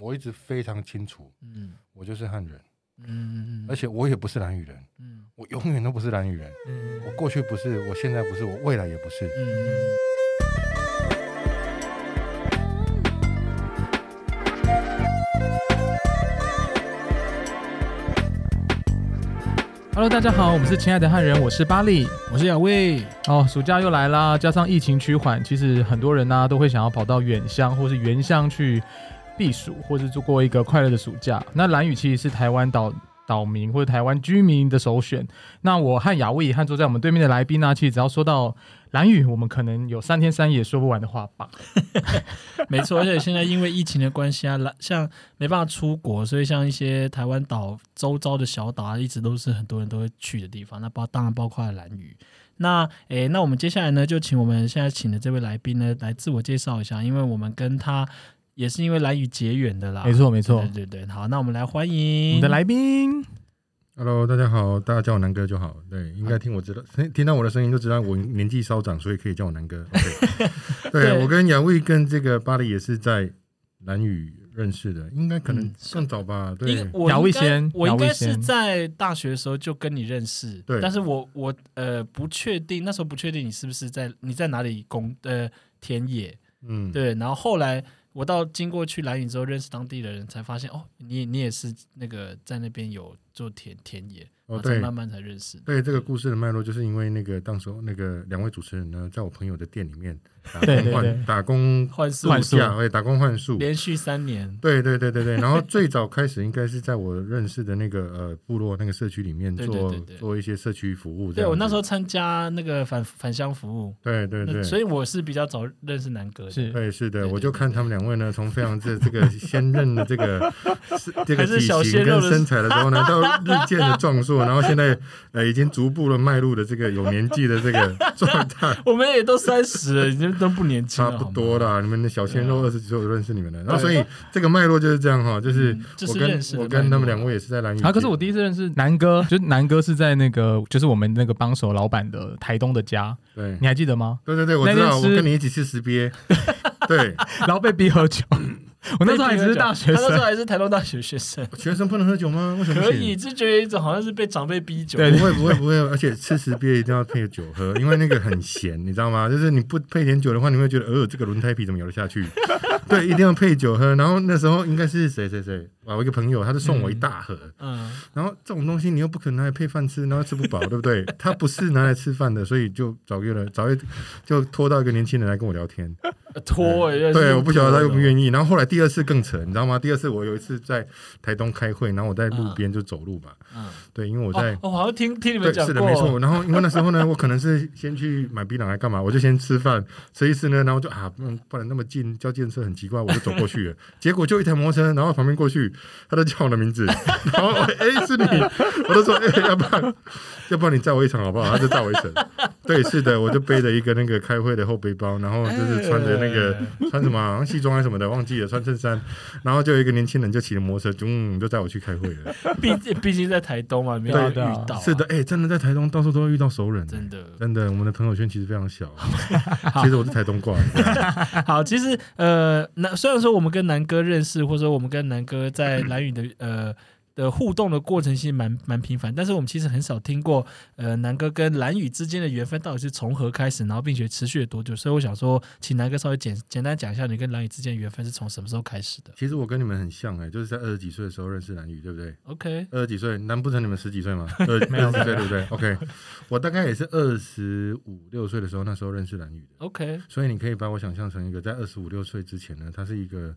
我一直非常清楚，嗯我就是汉人，嗯而且我也不是蓝屿人，嗯我永远都不是蓝屿人。嗯我过去不是，我现在不是，我未来也不是。嗯。Hello，大家好，我们是亲爱的汉人，我是巴利。我是亚卫，哦，暑假又来啦，加上疫情趋缓，其实很多人呢、都会想要跑到远乡或是原乡去避暑，或是度过一个快乐的暑假。那蓝屿其实是台湾岛岛民或者台湾居民的首选。那我和亚卫和坐在我们对面的来宾呢，其实只要说到蓝屿，我们可能有三天三夜说不完的话吧。没错，而且现在因为疫情的关系啊，像没办法出国，所以像一些台湾岛周遭的小岛啊，一直都是很多人都会去的地方。那包当然包括了蓝屿。那诶，那我们接下来呢，就请我们现在请的这位来宾呢，来自我介绍一下，因为我们跟他也是因为蓝宇结缘的啦。没错，没错。对对对，好，那我们来欢我迎们的来宾，Hello，大家好，大家叫我南哥就好。对，应该听我知道，听听到我的声音就知道我年纪稍长，所以可以叫我南哥。对对我跟杨卫跟这个巴黎也是在蓝宇认识的，应该可能嗯更早吧？对，姚我应该卫先我应该是在大学的时候就跟你认识，对但是我我呃不确定，那时候不确定你是不是在你在哪里工呃田野，嗯，对，然后后来我到经过去蓝屿之后，认识当地的人，才发现哦，你你也是那个在那边有做田田野，哦对。慢慢才认识的。对这个故事的脉络，就是因为那个当时候那个两位主持人呢，在我朋友的店里面打工对对对。换打工换宿换宿。假，对，打工换宿。连续三年，对对对对对，然后最早开始应该是在我认识的那个呃部落那个社区里面做对对对。做一些社区服务这对。我那时候参加那个返返乡服务，对对对，所以我是比较早认识南哥的。是。对，是的，对对我就看他们两位呢，从非常这这个鲜嫩的这个是 这个体小鲜型跟肉身材的时候呢，到日渐的壮硕，然后现在呃已经逐步的迈入了这个有年纪的这个 状态，我们也都三十了，已经都不年轻了差，不多了。啦。你们的小鲜肉二十几岁我就认识你们了，然后所以这个脉络就是这样哈，就是我跟认识我跟他们两位也是在蓝屿啊，可是我第一次认识南哥，就是南哥是在那个，就是我们那个帮手老板的台东的家，对。你还记得吗？对对对，我那天知道，我跟你一起去识鳖，对，然后被逼喝酒，我那时候还只是大学他那时候，还是台东大学学生，学生不能喝酒吗？为什么可以，就觉得一种好像是被长辈逼酒。对不会不会不会，而且吃石鳖一定要配酒喝，因为那个很咸，你知道吗？就是你不配点酒的话，你会觉得呃这个轮胎皮怎么咬得下去？对，一定要配酒喝。然后那时候应该是谁谁谁，啊，我一个朋友，他就送我一大盒。嗯，然后这种东西你又不可能拿来配饭吃，然后吃不饱，对不对？他不是拿来吃饭的，所以就找一个人，找一就拖到一个年轻人来跟我聊天。拖欸对，我不晓得他愿不。愿意。然后后来第二次更扯，你知道吗？第二次我有一次在台东开会，然后我在路边就走路嘛。嗯，对，因为我在。哦，我好像听听你们对，讲过，是的，没错。然后因为那时候呢，我可能是先去买槟榔来干嘛，我就先吃饭，吃一次呢，然后就啊，嗯，不然那么近叫建设很奇怪，我就走过去了。结果就一台摩托车，然后旁边过去，他都叫我的名字，然后哎、是你，我都说哎、要不然要不然你载我一程好不好？他就载我一程。对，是的，我就背着一个那个开会的后背包，然后就是穿着那个、穿什么好像西装还是什么的，忘记了，穿衬衫，然后就有一个年轻人就骑着摩托车，嗯，就载我去开会了。毕竟毕竟在台东嘛，没有遇到啊。是的，哎、真的在台东到处都会遇到熟人、真的。真的，我们的朋友圈其实非常小。其实我是台东挂的，好，其实呃，南虽然说我们跟南哥认识，或者说我们跟南哥在蓝宇的呃的互动的过程其实蛮蛮频繁，但是我们其实很少听过呃南哥跟蓝宇之间的缘分到底是从何开始，然后并且持续了多久。所以我想说，请南哥稍微简简单讲一下你跟蓝宇之间的缘分是从什么时候开始的其实我跟你们很像哎、就是在二十几岁的时候认识蓝宇，对不对？？OK，二十几岁，难不成你们十几岁吗？二没有二十几岁对不对？OK，我大概也是二十五六岁的时候，那时候认识蓝宇的。OK，所以你可以把我想象成一个在二十五六岁之前呢，他是一个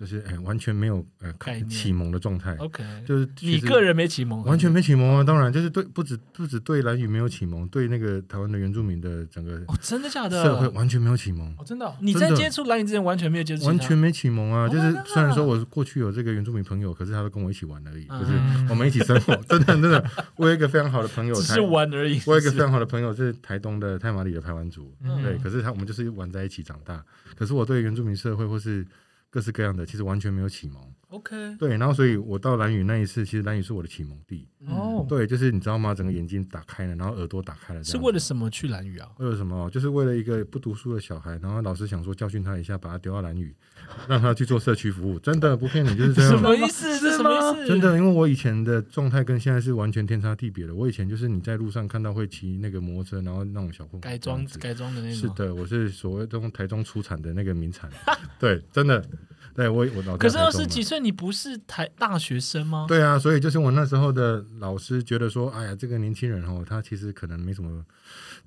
就是哎、完全没有呃启蒙的状态，OK，就是你个人没启蒙，完全没启蒙啊，当然就是对不止不止对蓝宇没有启蒙，对那个台湾的原住民的整个哦，真的假的？社会完全没有启蒙。哦，真的哦、你在接触蓝屿之前完全没有接触，完全没启蒙啊！Oh 就是虽然说我过去有这个原住民朋友，可是他都跟我一起玩而已，嗯就是我们一起生活。真的真的，我有一个非常好的朋友，台只是玩而已。我有一个非常好的朋友是台东的太马里的台湾族，嗯对，可是他我们就是玩在一起长大。可是我对原住民社会或是各式各样的，其实完全没有启蒙。OK，对，然后所以我到蓝雨那一次，其实蓝雨是我的启蒙地。哦，对，就是你知道吗？整个眼睛打开了，然后耳朵打开了，这是为了什么去蓝雨啊？为了什么？就是为了一个不读书的小孩，然后老师想说教训他一下，把他丢到兰屿，让他去做社区服务。真的不骗你，就是这样 什。么意思？是什么意思？真的，因为我以前的状态跟现在是完全天差地别的。我以前就是你在路上看到会骑那个摩托车，然后那种小混混改装改装的那种。是的，我是所谓中台中出产的那个名产。对，真的，对我我老可是二十几岁，你不是台大学生吗？对啊，所以就是我那时候的老师觉得说，哎呀，这个年轻人哦，他其实可能没什么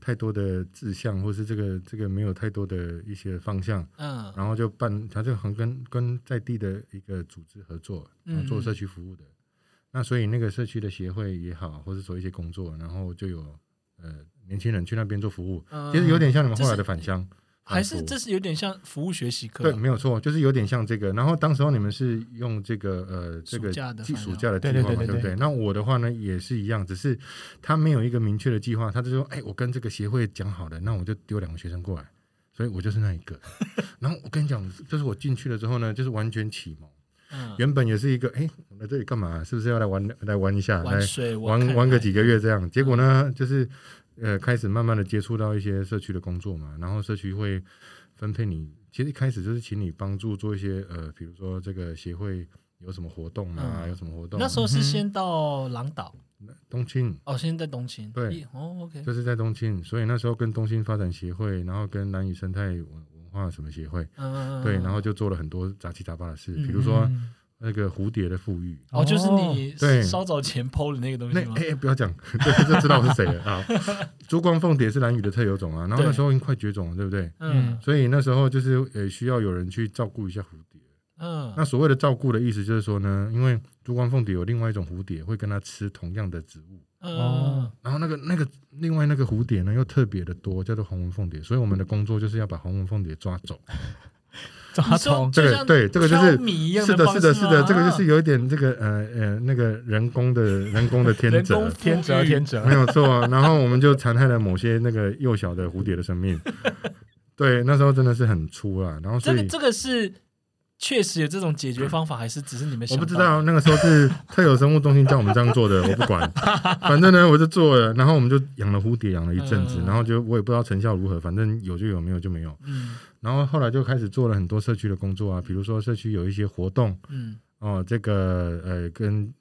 太多的志向，或是这个这个没有太多的一些方向，嗯。然后就办，他就很跟跟在地的一个组织合作，然后做社区服务的。那所以那个社区的协会也好，或是做一些工作，然后就有呃年轻人去那边做服务，嗯。其实有点像你们后来的返乡，返服这是有点像服务学习课，对，没有错，就是有点像这个。然后当时候你们是用这个呃这个暑假的计暑假的计划嘛，对对对对对不对？那我的话呢也是一样，只是他没有一个明确的计划，他就说，哎，我跟这个协会讲好了，那我就丢两个学生过来，所以我就是那一个。然后我跟你讲，就是我进去了之后呢，就是完全启蒙。嗯，原本也是一个，哎，我来这里干嘛？是不是要来玩来玩一下？来玩玩个几个月这样。结果呢，就是呃开始慢慢的接触到一些社区的工作嘛，然后社区会分配你，其实一开始就是请你帮助做一些呃，比如说这个协会有什么活动啊，嗯有什么活动，那时候是先到狼岛，东青。哦，先在在东青，对咦，哦，OK，就是在东青，所以那时候跟东青发展协会，然后跟南屿生态文文化什么协会，嗯嗯嗯，对，嗯。然后就做了很多杂七杂八的事，嗯比如说嗯那个蝴蝶的富裕，哦，就是你对稍早前剖的那个东西吗？那哎、哎不要讲，这就知道我是谁了啊！珠光凤蝶是蓝屿的特有种啊，然后对那时候已经快绝种了，对不对？嗯所以那时候就是呃需要有人去照顾一下蝴蝶。嗯，那所谓的照顾的意思就是说呢，因为珠光凤蝶有另外一种蝴蝶会跟它吃同样的植物，嗯哦然后那个那个另外那个蝴蝶呢又特别的多，叫做红纹凤蝶，所以我们的工作就是要把红纹凤蝶抓走。抓虫，这个对这个就是是的，是的，是的，这个就是有一点这个呃呃那个人工的人工的天择，天择天择没，有错啊。然后我们就残害了某些那个幼小的蝴蝶的生命。对，那时候真的是很粗啊。然后所以这个这个是确实有这种解决方法，还是只是你们我想到的？不知道，那个时候是特有生物中心叫我们这样做的，我不管。反正呢，我就做了。然后我们就养了蝴蝶，养了一阵子，嗯然后就我也不知道成效如何，反正有就有，没有就没有。嗯然后后来就开始做了很多社区的工作啊，比如说社区有一些活动嗯哦，这个呃跟。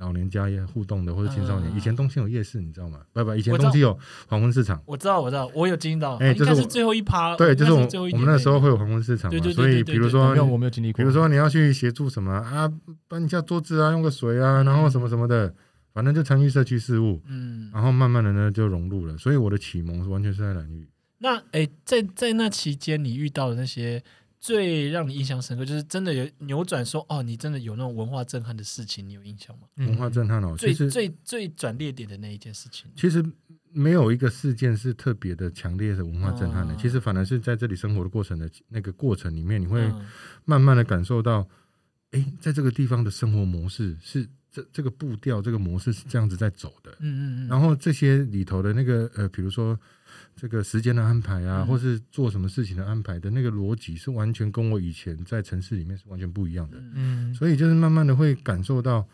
老年家也互动的，或者青少年。嗯以前东兴有夜市，你知道吗？不不，以前东兴有黄昏市场。我知道，我知道，我有经历到，应哎就是我该是最后一趴，对，就是我我们那时候点会有黄昏市场所以比如说没有我没有经历过，比如说你要去协助什么啊，搬一下桌子啊，用个水啊，然后什么什么的，反正就参与社区事务，嗯，然后慢慢的呢就融入了。所以我的启蒙是完全是在蓝屿。那哎，在在那期间，你遇到的那些最让你印象深刻，就是真的有扭转说，哦，你真的有那种文化震撼的事情，你有印象吗？文化震撼哦，最其实最最转捩点的那一件事情，其实没有一个事件是特别的强烈的文化震撼的，嗯其实反而是在这里生活的过程的那个过程里面，你会嗯慢慢的感受到，哎，在这个地方的生活模式是这这个步调，这个模式是这样子在走的。嗯嗯嗯，然后这些里头的那个呃，比如说这个时间的安排啊，嗯。或是做什么事情的安排的那个逻辑，是完全跟我以前在城市里面是完全不一样的。嗯。嗯，所以就是慢慢的会感受到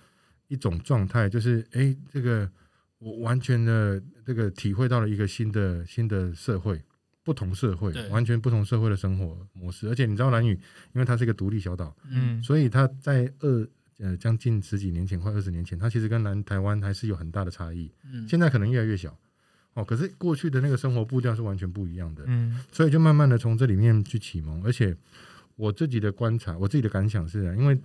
一种状态，就是哎，这个我完全的这个体会到了一个新的新的社会。不同社会，完全不同社会的生活模式，而且你知道蓝屿，因为它是一个独立小岛，嗯。所以它在二呃将近十几年前，快二十年前，它其实跟南台湾还是有很大的差异。嗯，现在可能越来越小哦，可是过去的那个生活步调是完全不一样的，嗯所以就慢慢的从这里面去启蒙。而且我自己的观察，我自己的感想是啊，因为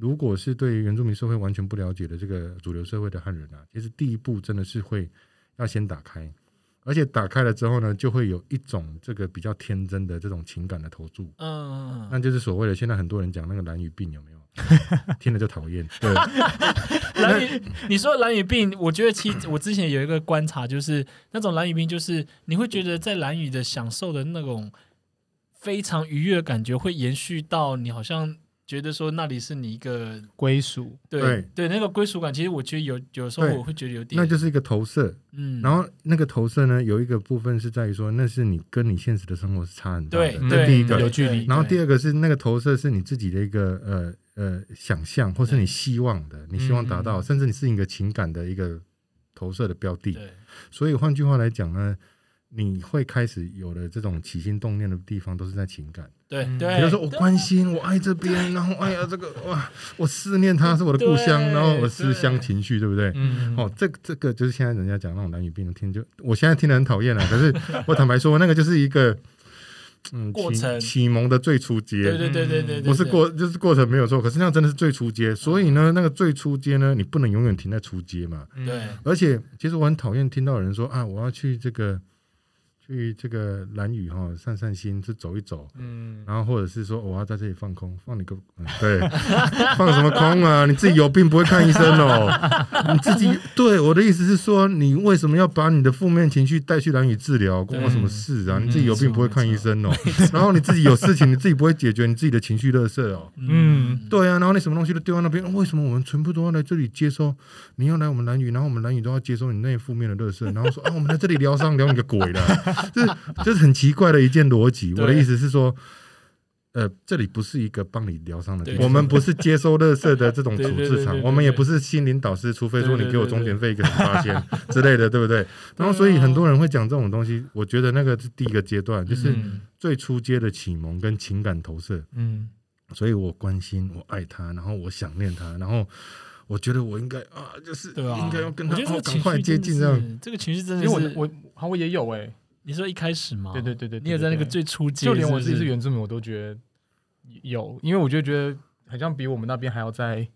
如果是对原住民社会完全不了解的这个主流社会的汉人啊，其实第一步真的是会要先打开。而且打开了之后呢，就会有一种这个比较天真的这种情感的投注，嗯那就是所谓的现在很多人讲那个蓝语病有没有？听了就讨厌。对，蓝雨，你说蓝雨病，我觉得其实我之前有一个观察，就是那种蓝雨病，就是你会觉得在蓝雨的享受的那种非常愉悦的感觉，会延续到你好像觉得说那里是你一个归属，对对对那个归属感。其实我觉得有有时候我会觉得有点，那就是一个投射。嗯，然后那个投射呢，有一个部分是在于说，那是你跟你现实的生活是差很大的对，这第一个有。距离然后第二二个是那个投射是你自己的一个呃呃想象，或是你希望的，你希望达到，嗯甚至你是一个情感的一个投射的标的。对，所以换句话来讲呢，你会开始有了这种起心动念的地方，都是在情感。嗯对对，比如说我关心，我爱这边，然后哎呀这个哇，我思念他是我的故乡，然后我思乡情绪，对不对？嗯，哦，这这个就是现在人家讲那种男女病，听就我现在听得很讨厌了。可是 我坦白说，那个就是一个嗯启过程启蒙的最初阶，对对对对对，对不是过就是过程没有错。可是那样真的是最初阶，所以呢，那个最初阶呢，你不能永远停在初阶嘛。嗯对，而且其实我很讨厌听到有人说啊，我要去这个去这个蓝雨哈散散心，去走一走。嗯，然后或者是说我要在这里放空，放你个、嗯对，放什么空啊？你自己有病不会看医生哦，你自己对我的意思是说，你为什么要把你的负面情绪带去蓝雨治疗？关我什么事啊？嗯你自己有病不会看医生哦，然后你自己有事情你自己不会解决你自己的情绪垃圾哦。嗯对啊，然后你什么东西都丢在那边，为什么我们全部都要来这里接收？你要来我们蓝雨，然后我们蓝雨都要接收你那负面的垃圾，然后说啊，我们在这里疗伤，疗你个鬼啦！就是就是很奇怪的一件逻辑。我的意思是说，呃，这里不是一个帮你疗伤的地方，我们不是接收垃圾的这种对 处置场，我们也不是心灵导师，除非说你给我对对钟点费一个十八千之类的，对不对？然后所以很多人会讲这种东西，我觉得那个是第一个阶段，就是嗯最初阶的启蒙跟情感投射。嗯所以我关心，我爱他，然后我想念他，然后我觉得我应该啊，就是对啊，应该要跟他我觉得这哦赶快接近这样。这个情绪真的是，因为我我好我也有哎，你说一开始吗？对对对对，你也在那个最初阶，就连我自己是原住民，我都觉得有，因为我就觉得好像比我们那边还要再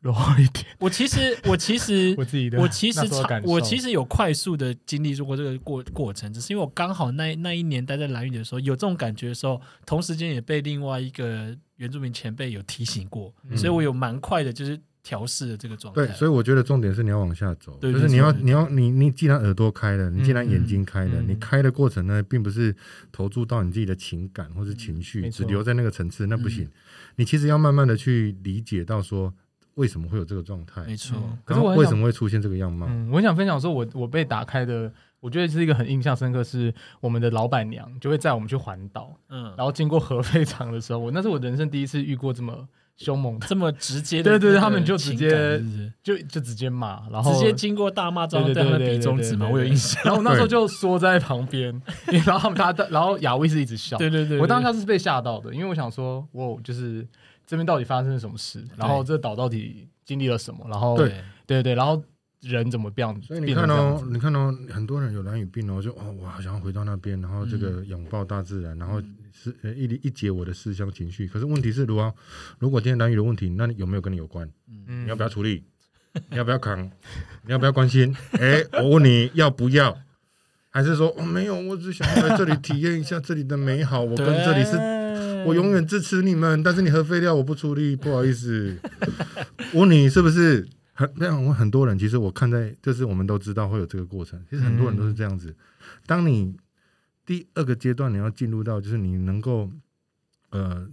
落后一点。我其实我其实我自己的，我其实我其实有快速的经历过这个过过程，只是因为我刚好那那一年待在蓝屿的时候有这种感觉的时候，同时间也被另外一个原住民前辈有提醒过，嗯所以我有蛮快的就是调试的这个状态。对，所以我觉得重点是你要往下走，对就是你要你要你你既然耳朵开了，你既然眼睛开了，你开的过程呢，并不是投注到你自己的情感或是情绪，只留在那个层次，那不行。嗯。你其实要慢慢的去理解到说为什么会有这个状态，没错，嗯。可是我为什么会出现这个样貌。嗯，我很想分享说我，我被打开的，我觉得是一个很印象深刻，是我们的老板娘就会载我们去环岛，嗯，然后经过核废厂的时候，我那是我人生第一次遇过这么凶猛。的，这么直接对对对他们就直接就就直接骂，然后直接经过大骂，之后对他们比中指嘛，我有印象。然后我那时候就缩在旁边，然后他们他然后亚威是一直笑，对对对，我当下下是被吓到的，因为我想说，哇，就是这边到底发生了什么事，然后这岛到底经历了什么，然后对对对，然后人怎么变，所以你看哦你看哦，很多人有蓝雨病哦，就哦，我好想要回到那边，然后这嗯个拥抱大自然，然后是呃一一解我的思乡情绪。可是问题是，如果如果今天蓝雨的问题，那你有没有跟你有关？嗯你要不要处理？你要不要扛？你要不要关心？哎，我问你要不要？还是说哦没有，我只想要来这里体验一下这里的美好。我跟这里是，我永远支持你们，但是你核废料我不出力，不好意思。我 问你是不是很那样？我很多人其实我看在，就是我们都知道会有这个过程，其实很多人都是这样子。当你第二个阶段你要进入到，就是你能够呃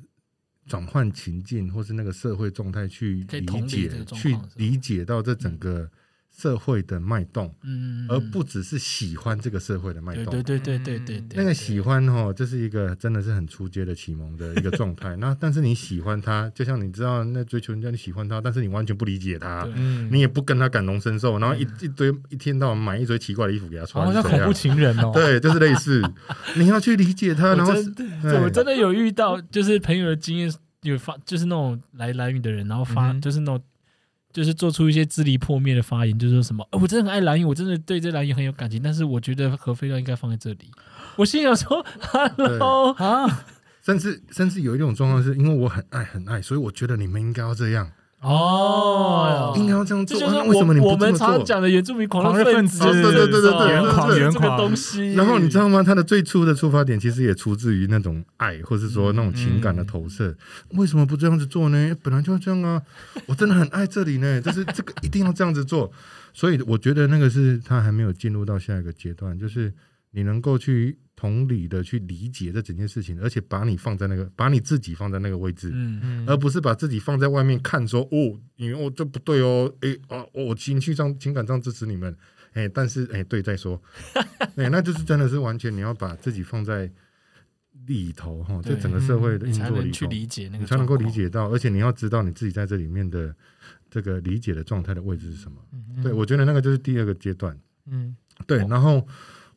转换情境，或是那个社会状态去理解去理解到这整个社会的脉动，嗯，而不只是喜欢这个社会的脉动。对对对对对对对，那个喜欢哦，这是一个真的是很出街的启蒙的一个状态。那但是你喜欢他，就像你知道那追求人家你喜欢他，但是你完全不理解他，嗯。你也不跟他感同身受，然后一一堆一天到晚买一堆奇怪的衣服给他穿，像恐怖情人哦，对，就是类似，你要去理解他，然后我真我真的有遇到，就是朋友的经验有发，就是那种来蓝雨的人，然后发、嗯就是那种。就是做出一些支离破灭的发言，就是说什么，哦、我真的很爱蓝雨，我真的对这蓝雨很有感情，但是我觉得核废料应该放在这里。我心想说，Hello，啊，甚至甚至有一种状况是因为我很爱很爱，所以我觉得你们应该要这样，哦，应该要这样做。这就是那为什么你我我们不这么做？常讲的原住民狂热分子，子对对对对对原狂对原这个狂东西。然后你知道吗？他的最初的出发点其实也出自于那种爱，或是说那种情感的投射。为什么不这样子做呢？本来就要这样啊！我真的很爱这里呢，就是这个一定要这样子做。所以我觉得那个是他还没有进入到下一个阶段，就是你能够去同理的去理解这整件事情，而且把你放在那个，把你自己放在那个位置。嗯，嗯。而不是把自己放在外面看说哦，你哦这不对哦，诶啊，我情绪上情感上支持你们，诶，但是诶对再说，诶，那就是真的是完全你要把自己放在里头哈，对。这整个社会的运作里头，能去理解那个，你才能够理。解到，而且你要知道你自己在这里面的这个理解的状态的位置是什么。嗯。对，我觉得那个就是第二个阶段。嗯。对，哦。然后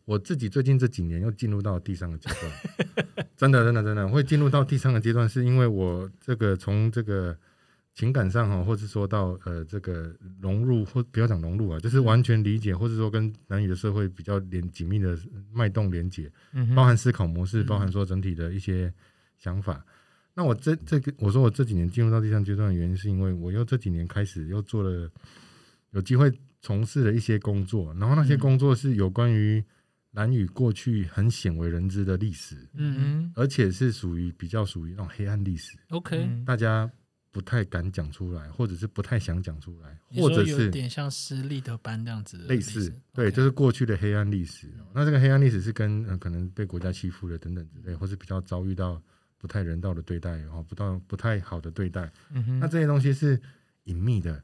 我自己最近这几年又进入到第三个阶段，真的，真的，真的会进入到第三个阶段，是因为我这个从这个情感上哈，或是说到呃这个融入，或不要讲融入啊，就是完全理解，或者说跟男女的社会比较连紧密的脉动连接，嗯包含思考模式，嗯包含说整体的一些想法。那我这这个，我说我这几年进入到第三阶段的原因，是因为我又这几年开始又做了有机会从事了一些工作，然后那些嗯工作是有关于蓝屿过去很鲜为人知的历史，嗯。嗯而且是属于比较属于那种黑暗历史，，OK，嗯大家不太敢讲出来，或者是不太想讲出来，或者是有点像施利德班这样子类似，对，就是过去的黑暗历史。那这个黑暗历史是跟、呃、可能被国家欺负了等等之类，或是比较遭遇到不太人道的对待，然后不到不太好的对待。嗯哼。那这些东西是隐秘的，嗯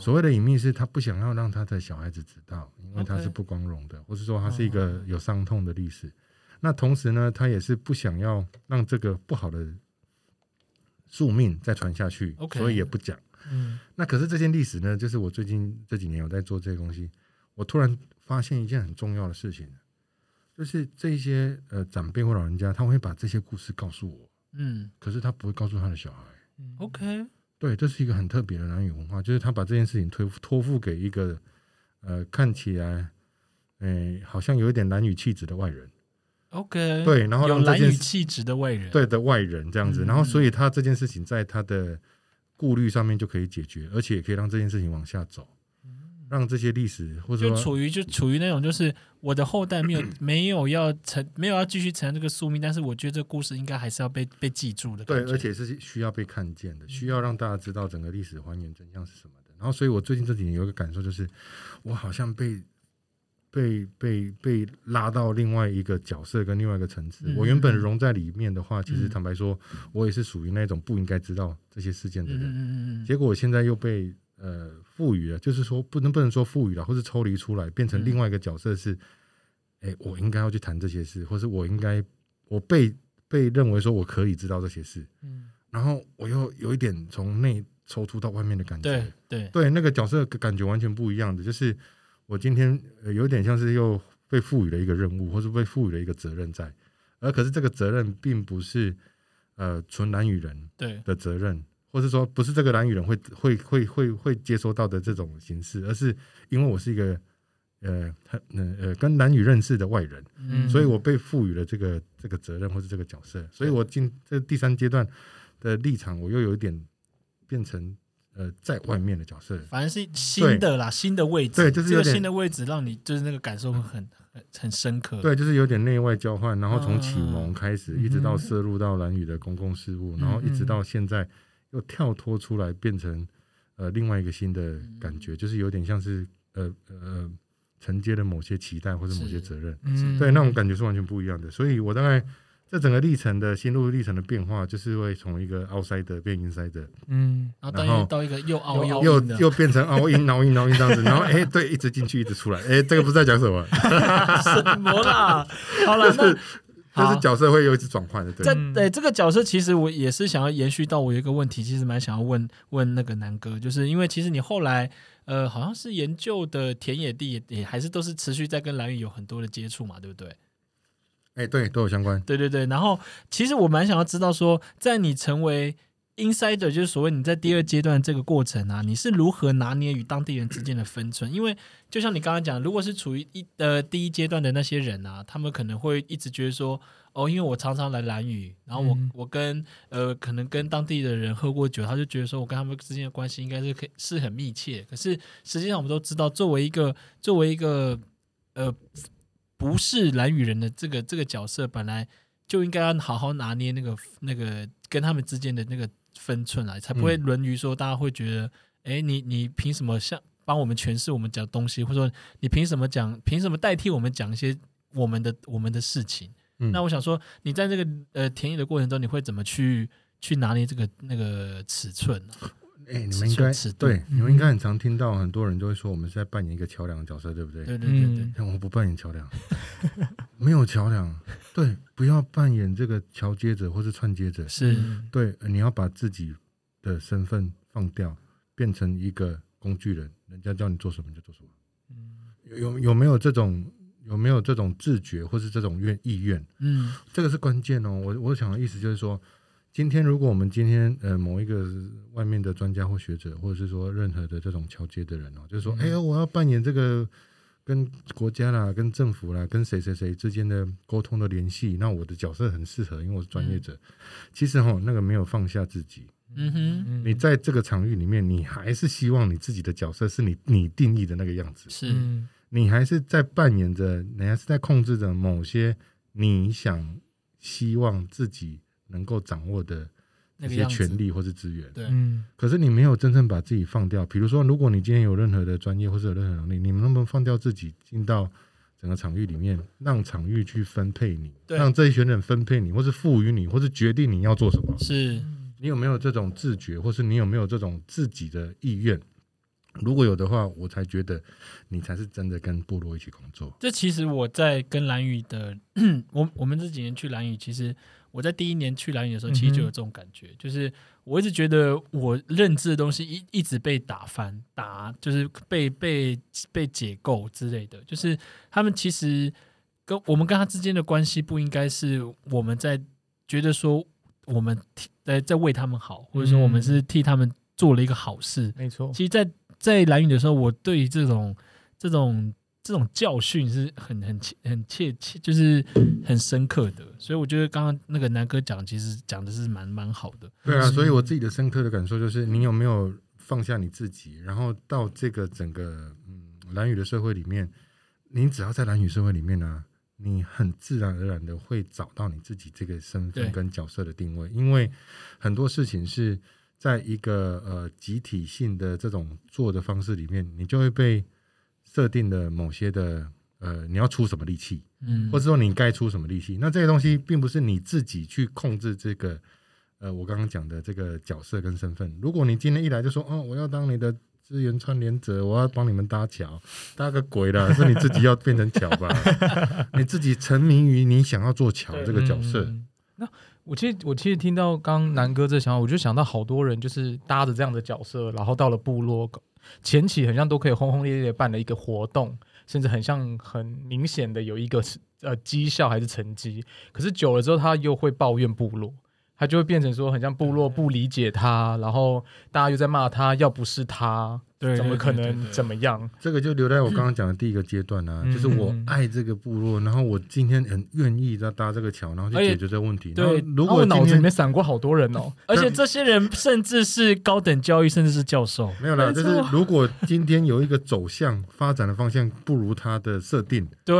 所谓的隐秘是他不想要让他的小孩子知道，因为他是不光荣的，或是说他是一个哦。有伤痛的历史。那同时呢，他也是不想要让这个不好的宿命再传下去 OK 所以也不讲。嗯。那可是这件历史呢，就是我最近这几年有在做这些东西，我突然发现一件很重要的事情，就是这一些呃长辈或老人家，他会把这些故事告诉我，嗯。可是他不会告诉他的小孩。嗯，OK，对，这是一个很特别的男女文化，就是他把这件事情托付托付给一个呃看起来，诶、好像有一点男女气质的外人，OK，，对，然后有让这件事蓝语气质的外人，对的外人这样子，嗯。然后所以他这件事情在他的顾虑上面就可以解决，而且也可以让这件事情往下走，让这些历史或者就说处于就处于那种，就是我的后代没有 没有要承没有要继续承认这个宿命，但是我觉得这个故事应该还是要被被记住的对，而且是需要被看见的，需要让大家知道整个历史还原真相是什么的。然后，所以我最近这几年有一个感受，就是我好像被被被被拉到另外一个角色跟另外一个层次。嗯我原本融在里面的话，其实嗯坦白说，我也是属于那种不应该知道这些事件的嗯人。结果我现在又被呃赋予了，就是说不能不能说赋予了，或是抽离出来，变成嗯。另外一个角色是，哎、我应该要去谈这些事，或是我应该我被被认为说我可以知道这些事，嗯。然后我又有一点从内抽出到外面的感觉，对对，对，那个角色感觉完全不一样的，就是我今天、呃、有点像是又被赋予了一个任务，或是被赋予了一个责任在，而可是这个责任并不是呃纯男与人对。的责任，或是说不是这个蓝雨人会会会会会接收到的这种形式，而是因为我是一个呃很呃呃跟蓝雨认识的外人，嗯。所以我被赋予了这个这个责任或是这个角色，所以我进这第三阶段的立场，我又有一点变成呃在外面的角色。反正是新的啦，新的位置，对就是有点这个新的位置让你就是那个感受会很很很深刻。对，就是有点内外交换，然后从启蒙开始，嗯一直到涉入到蓝宇的公共事务，然后一直到现在又跳脱出来，变成呃另外一个新的感觉，就是有点像是呃呃承接了某些期待或者某些是责任，嗯对，那种。感觉是完全不一样的。所以我大概这整个历程的心路历程的变化，就是会从一个 outsider 变 insider，嗯然后到一然后个到一个又凹又又又变成凹音、凹音、凹音这样子，然后哎、对，一直进去，一直出来，哎、这个不是在讲什么，什么啦？好了，那就是角色会有一次转换的，对对这个角色，其实我也是想要延续到我有一个问题，其实蛮想要问问那个南哥，就是因为其实你后来呃好像是研究的田野地也也还是都是持续在跟蓝宇有很多的接触嘛，对不对？哎、对，都有相关。对对对，然后其实我蛮想要知道说，在你成为 insider，就是所谓你在第二阶段这个过程啊，你是如何拿捏与当地人之间的分寸？因为就像你刚刚讲，如果是处于一呃第一阶段的那些人啊，他们可能会一直觉得说，哦，因为我常常来蓝屿，然后我、嗯我跟呃可能跟当地的人喝过酒，他就觉得说我跟他们之间的关系应该是可以是很密切。可是实际上我们都知道，作为一个作为一个呃不是蓝屿人的这个这个角色，本来就应该要好好拿捏那个那个跟他们之间的那个分寸来，才不会沦于说大家会觉得，哎、你你凭什么像帮我们诠释我们讲东西，或者说你凭什么讲，凭什么代替我们讲一些我们的我们的事情？嗯。那我想说，你在这个呃田野的过程中，你会怎么去去拿捏这个那个尺寸呢、哎、你们应该对，你们应该很常听到很多人就会说我们是在扮演一个桥梁的角色，对不对？对对对对嗯，但 我不扮演桥梁，没有桥梁，对，不要扮演这个桥接者或是串接者，是嗯对，你要把自己的身份放掉，变成一个工具人，人家叫你做什么就做什么。有有有没有这种有没有这种自觉或是这种愿意愿？嗯这个是关键哦。我我想的意思就是说，今天如果我们今天呃某一个外面的专家或学者，或者是说任何的这种桥接的人哦，就是说，嗯。哎呀，我要扮演这个跟国家啦、跟政府啦、跟谁谁谁之间的沟通的联系，那我的角色很适合，因为我是专业者。其实哈，那个没有放下自己，嗯哼，嗯你在这个场域里面，你还是希望你自己的角色是你你定义的那个样子。是。嗯你还是在扮演着，你还是在控制着某些你想希望自己能够掌握的那些权利或是资源。对，嗯可是你没有真正把自己放掉。比如说，如果你今天有任何的专业或是有任何能力，你们能不能放掉自己，进到整个场域里面，让场域去分配你，让这一群人分配你，或是赋予你，或是决定你要做什么？是你有没有这种自觉，或是你有没有这种自己的意愿？如果有的话，我才觉得你才是真的跟部落一起工作。这其实我在跟蓝宇的，我我们这几年去蓝宇，其实我在第一年去蓝雨的时候，其实就有这种感觉，就是我一直觉得我认知的东西一一直被打翻，打就是被被被解构之类的，就是他们其实跟我们跟他之间的关系不应该是我们在觉得说我们替在在为他们好，或者说我们是替他们做了一个好事，没错，其实在，在蓝雨的时候，我对于这种这种这种教训是很很切很切切，就是很深刻的。所以我觉得刚刚那个南哥讲，其实讲的是蛮蛮好的。对啊，嗯所以我自己的深刻的感受就是，你有没有放下你自己，然后到这个整个嗯蓝宇的社会里面，你只要在蓝宇社会里面呢、你很自然而然的会找到你自己这个身份跟角色的定位，因为很多事情是在一个呃集体性的这种做的方式里面，你就会被设定的某些的呃你要出什么力气，嗯，或者说你该出什么力气。那这些东西并不是你自己去控制这个，呃，我刚刚讲的这个角色跟身份。如果你今天一来就说，哦，我要当你的资源串联者，我要帮你们搭桥，搭个鬼啦！是你自己要变成桥吧？你自己沉迷于你想要做桥这个角色。嗯那我其实我其实听到刚刚南哥这想法，我就想到好多人就是搭着这样的角色，然后到了部落前期，很像都可以轰轰烈烈办了一个活动，甚至很像很明显的有一个呃绩效还是成绩。可是久了之后，他又会抱怨部落。他就会变成说，很像部落不理解他，然后大家又在骂他，要不是他，对怎么可能？怎么样？这个就留在我刚刚讲的第一个阶段啊，嗯就是我爱这个部落，然后我今天很愿意要搭这个桥，然后去解决这个问题。对如果脑子里面闪过好多人哦，而且这些人甚至是高等教育，甚至是教授。没有啦，就是如果今天有一个走向发展的方向不如他的设定，对，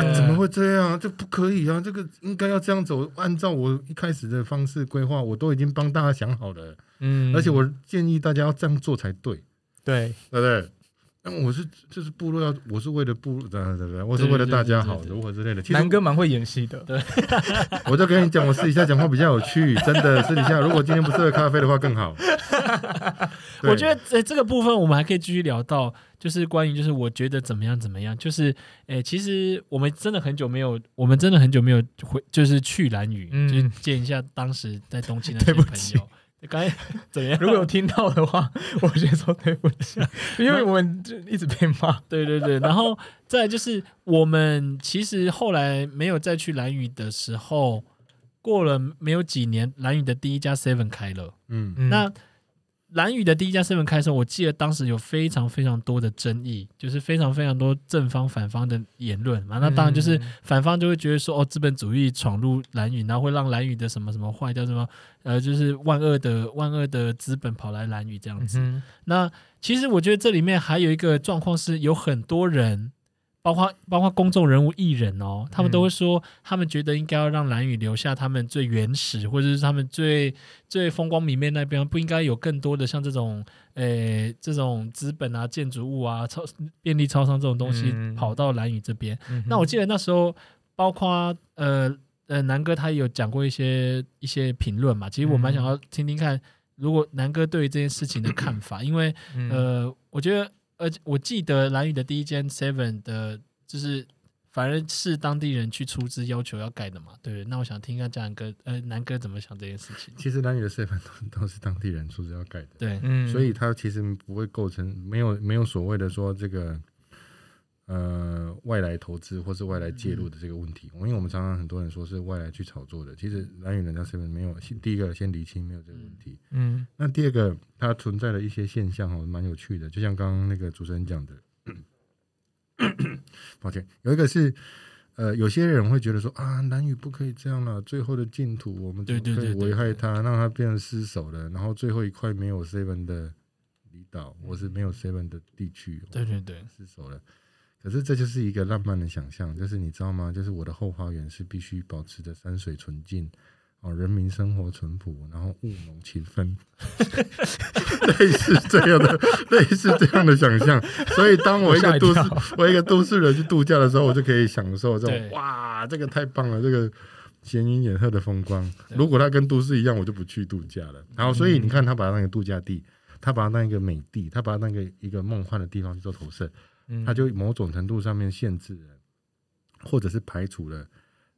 嗯怎么会这样？这不可以啊！这个应该要这样走，按照我一开始的方式规划，我都已经帮大家想好了，嗯而且我建议大家要这样做才对，对对不对？那我是就是部落要，我是为了部落，对对对，我是为了大家好，如何之类的。其实南哥蛮会演戏的，对 我就跟你讲，我私底下讲话比较有趣，真的。私底下如果今天不是喝咖啡的话更好。对我觉得在这个部分，我们还可以继续聊到，就是关于就是我觉得怎么样怎么样，就是诶、其实我们真的很久没有，我们真的很久没有回，就是去蓝屿，嗯就是见一下当时在东京的朋友。刚才 怎么样？如果有听到的话，我先说对不起，因为我们就一直被骂。对对对，然后再就是我们其实后来没有再去蓝宇的时候，过了没有几年，蓝宇的第一家 Seven 开了。嗯，嗯那蓝宇的第一家 seven 开的时候，我记得当时有非常非常多的争议，就是非常非常多正方反方的言论嘛。那当然就是嗯反方就会觉得说，哦，资本主义闯入蓝宇，然后会让蓝宇的什么什么坏掉，什么呃，就是万恶的万恶的资本跑来蓝宇这样子。嗯那其实我觉得这里面还有一个状况是，有很多人，包括包括公众人物、艺人哦，他们都会说，他们觉得应该要让蓝屿留下他们最原始，或者是他们最最风光明媚那边，不应该有更多的像这种，呃，这种资本啊、建筑物啊、超便利超商这种东西嗯。跑到蓝屿这边。嗯那我记得那时候，包括呃呃南哥他也有讲过一些一些评论嘛，其实我蛮想要听听看如果南哥对于这件事情的看法，因为嗯。呃，我觉得，而且我记得蓝宇的第一间 Seven 的，就是反正是当地人去出资要求要盖的嘛，对不对？那我想听一下嘉南哥，呃，南哥怎么想这件事情？其实蓝宇的 seven 都都是当地人出资要盖的，对，嗯所以它其实不会构成没有没有所谓的说这个呃外来投资或是外来介入的这个问题。因为我们常常很多人说是外来去炒作的，其实蓝屿人家 seven 没有，第一个先厘清没有这个问题。嗯那第二个，它存在的一些现象哦，蛮有趣的，就像刚刚那个主持人讲的，抱歉，有一个是。呃，有些人会觉得说啊，蓝屿不可以这样了，最后的净土我们怎么对对可以对对对危害它，让它变成失守了？然后最后一块没有 seven 的离岛，或是没有 seven 的地区，对对对，失守了。可是这就是一个浪漫的想象，就是你知道吗？就是我的后花园是必须保持着山水纯净，哦，人民生活淳朴，然后务农勤奋，类似这样的，类似这样的想象。所以当我一个都市我一个都市人去度假的时候，我就可以享受这对种哇，这个太棒了，这个闲云野鹤的风光。如果它跟都市一样，我就不去度假了。然后，所以你看，他把它当一个度假地，他把它当一个美地，他把它当一个一个梦幻的地方去做投射。嗯。它就某种程度上面限制了，或者是排除了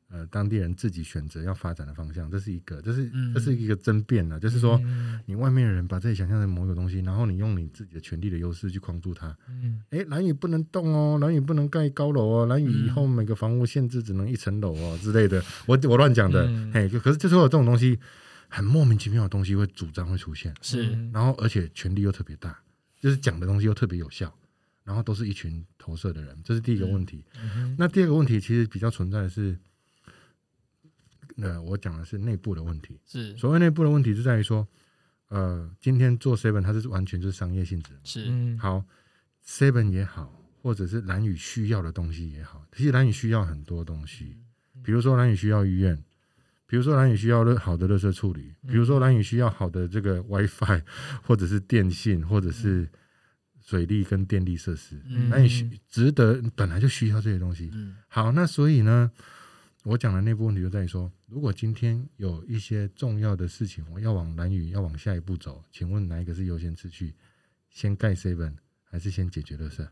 呃当地人自己选择要发展的方向，这是一个，这是嗯。这是一个争辩了，就是说嗯。你外面的人把自己想象成某个东西，然后你用你自己的权力的优势去框住它。嗯。哎，蓝屿不能动哦，蓝屿不能盖高楼哦，蓝屿以后每个房屋限制只能一层楼哦之类的，我我乱讲的，嗯。嘿，可是就是会有这种东西，很莫名其妙的东西会主张会出现。是，嗯然后而且权力又特别大，就是讲的东西又特别有效，然后都是一群投射的人，这是第一个问题。嗯那第二个问题其实比较存在的是，呃，我讲的是内部的问题。是所谓内部的问题，就在于说，呃，今天做 seven 它是完全就是商业性质。是，嗯好，seven 也好，或者是蓝宇需要的东西也好，其实蓝宇需要很多东西，比如说蓝宇需要医院。比如说蓝宇需要热好的热色处理，比如说蓝宇需要好的这个 WiFi，或者是电信，或者是水利跟电力设施，嗯蓝宇需值得本来就需要这些东西。嗯好，那所以呢，我讲的那部问题就在于说，如果今天有一些重要的事情，我要往蓝宇要往下一步走，请问哪一个是优先次序？先盖 seven 还是先解决垃圾？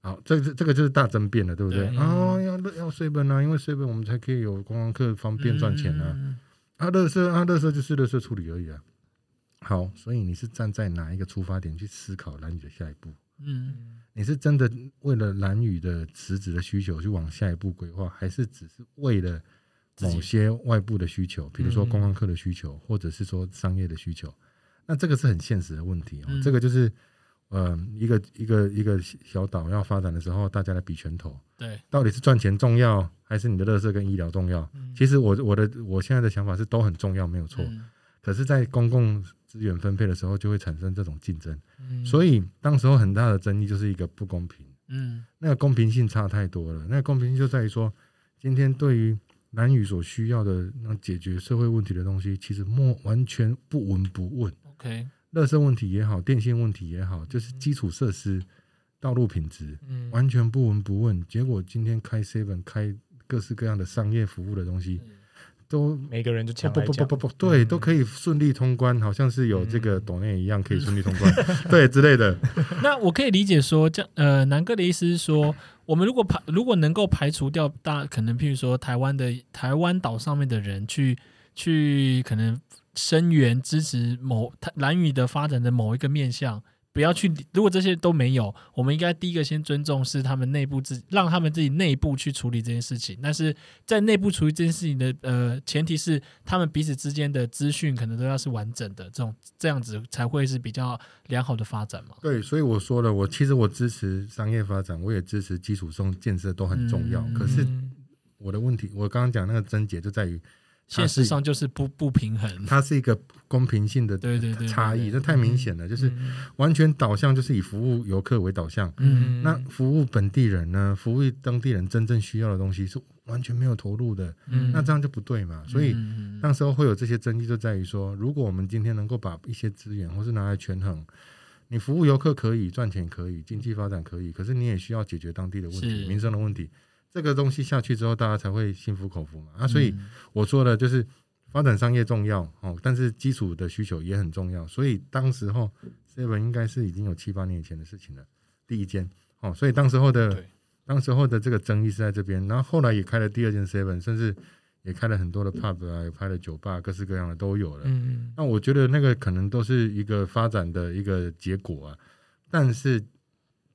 好，这这这个就是大争辩了，对不对？对哦，要要 seven 啊，因为 seven 我们才可以有观光客方便赚钱啊。嗯啊，垃圾啊，垃圾就是垃圾处理而已啊。好，所以你是站在哪一个出发点去思考蓝宇的下一步？嗯你是真的为了蓝宇的辞职的需求去往下一步规划，还是只是为了某些外部的需求，比如说嗯观光客的需求，或者是说商业的需求？那这个是很现实的问题哦。嗯这个就是呃，一个一个一个小岛要发展的时候，大家来比拳头，对，到底是赚钱重要，还是你的乐色跟医疗重要？嗯其实我我的我现在的想法是都很重要，没有错。嗯可是，在公共资源分配的时候，就会产生这种竞争，嗯所以当时候很大的争议就是一个不公平。嗯那个公平性差太多了。那个公平性就在于说，今天对于蓝宇所需要的那解决社会问题的东西，其实莫完全不闻不问。，OK，垃圾问题也好，电信问题也好，就是基础设施、道路品质，嗯完全不闻不问。结果今天开 seven 开各式各样的商业服务的东西，都每个人就不抢来讲不不不不，对，嗯都可以顺利通关，好像是有这个嗯抖内一样可以顺利通关，对之类的。那我可以理解说，这样呃，南哥的意思是说，我们如果排如果能够排除掉大可能，譬如说台湾的台湾岛上面的人去去可能声援支持某台蓝屿的发展的某一个面向，不要去。如果这些都没有，我们应该第一个先尊重是他们内部自让他们自己内部去处理这件事情。但是在内部处理这件事情的呃前提是，他们彼此之间的资讯可能都要是完整的，这种这样子才会是比较良好的发展嘛。对，所以我说了，我其实我支持商业发展，我也支持基础上建设都很重要。嗯可是嗯我的问题，我刚刚讲那个症结就在于，它现实上就是不不平衡。它是一个公平性的对对对对差异，对这太明显了，就是嗯完全导向就是以服务游客为导向。嗯那服务本地人呢？服务当地人真正需要的东西是完全没有投入的，嗯那这样就不对嘛。所以嗯那时候会有这些争议，就在于说，如果我们今天能够把一些资源或是拿来权衡，你服务游客可以赚钱，可以经济发展可以，可是你也需要解决当地的问题、民生的问题。这个东西下去之后，大家才会心服口服嘛。啊，所以嗯我说的就是发展商业重要哦，但是基础的需求也很重要，所以当时候 seven 应该是已经有七八年以前的事情了，第一间哦，所以当时候的对当时候的这个争议是在这边，然后后来也开了第二间 seven，甚至也开了很多的 pub 啊，也开了酒吧，各式各样的都有了。嗯那我觉得那个可能都是一个发展的一个结果啊，但是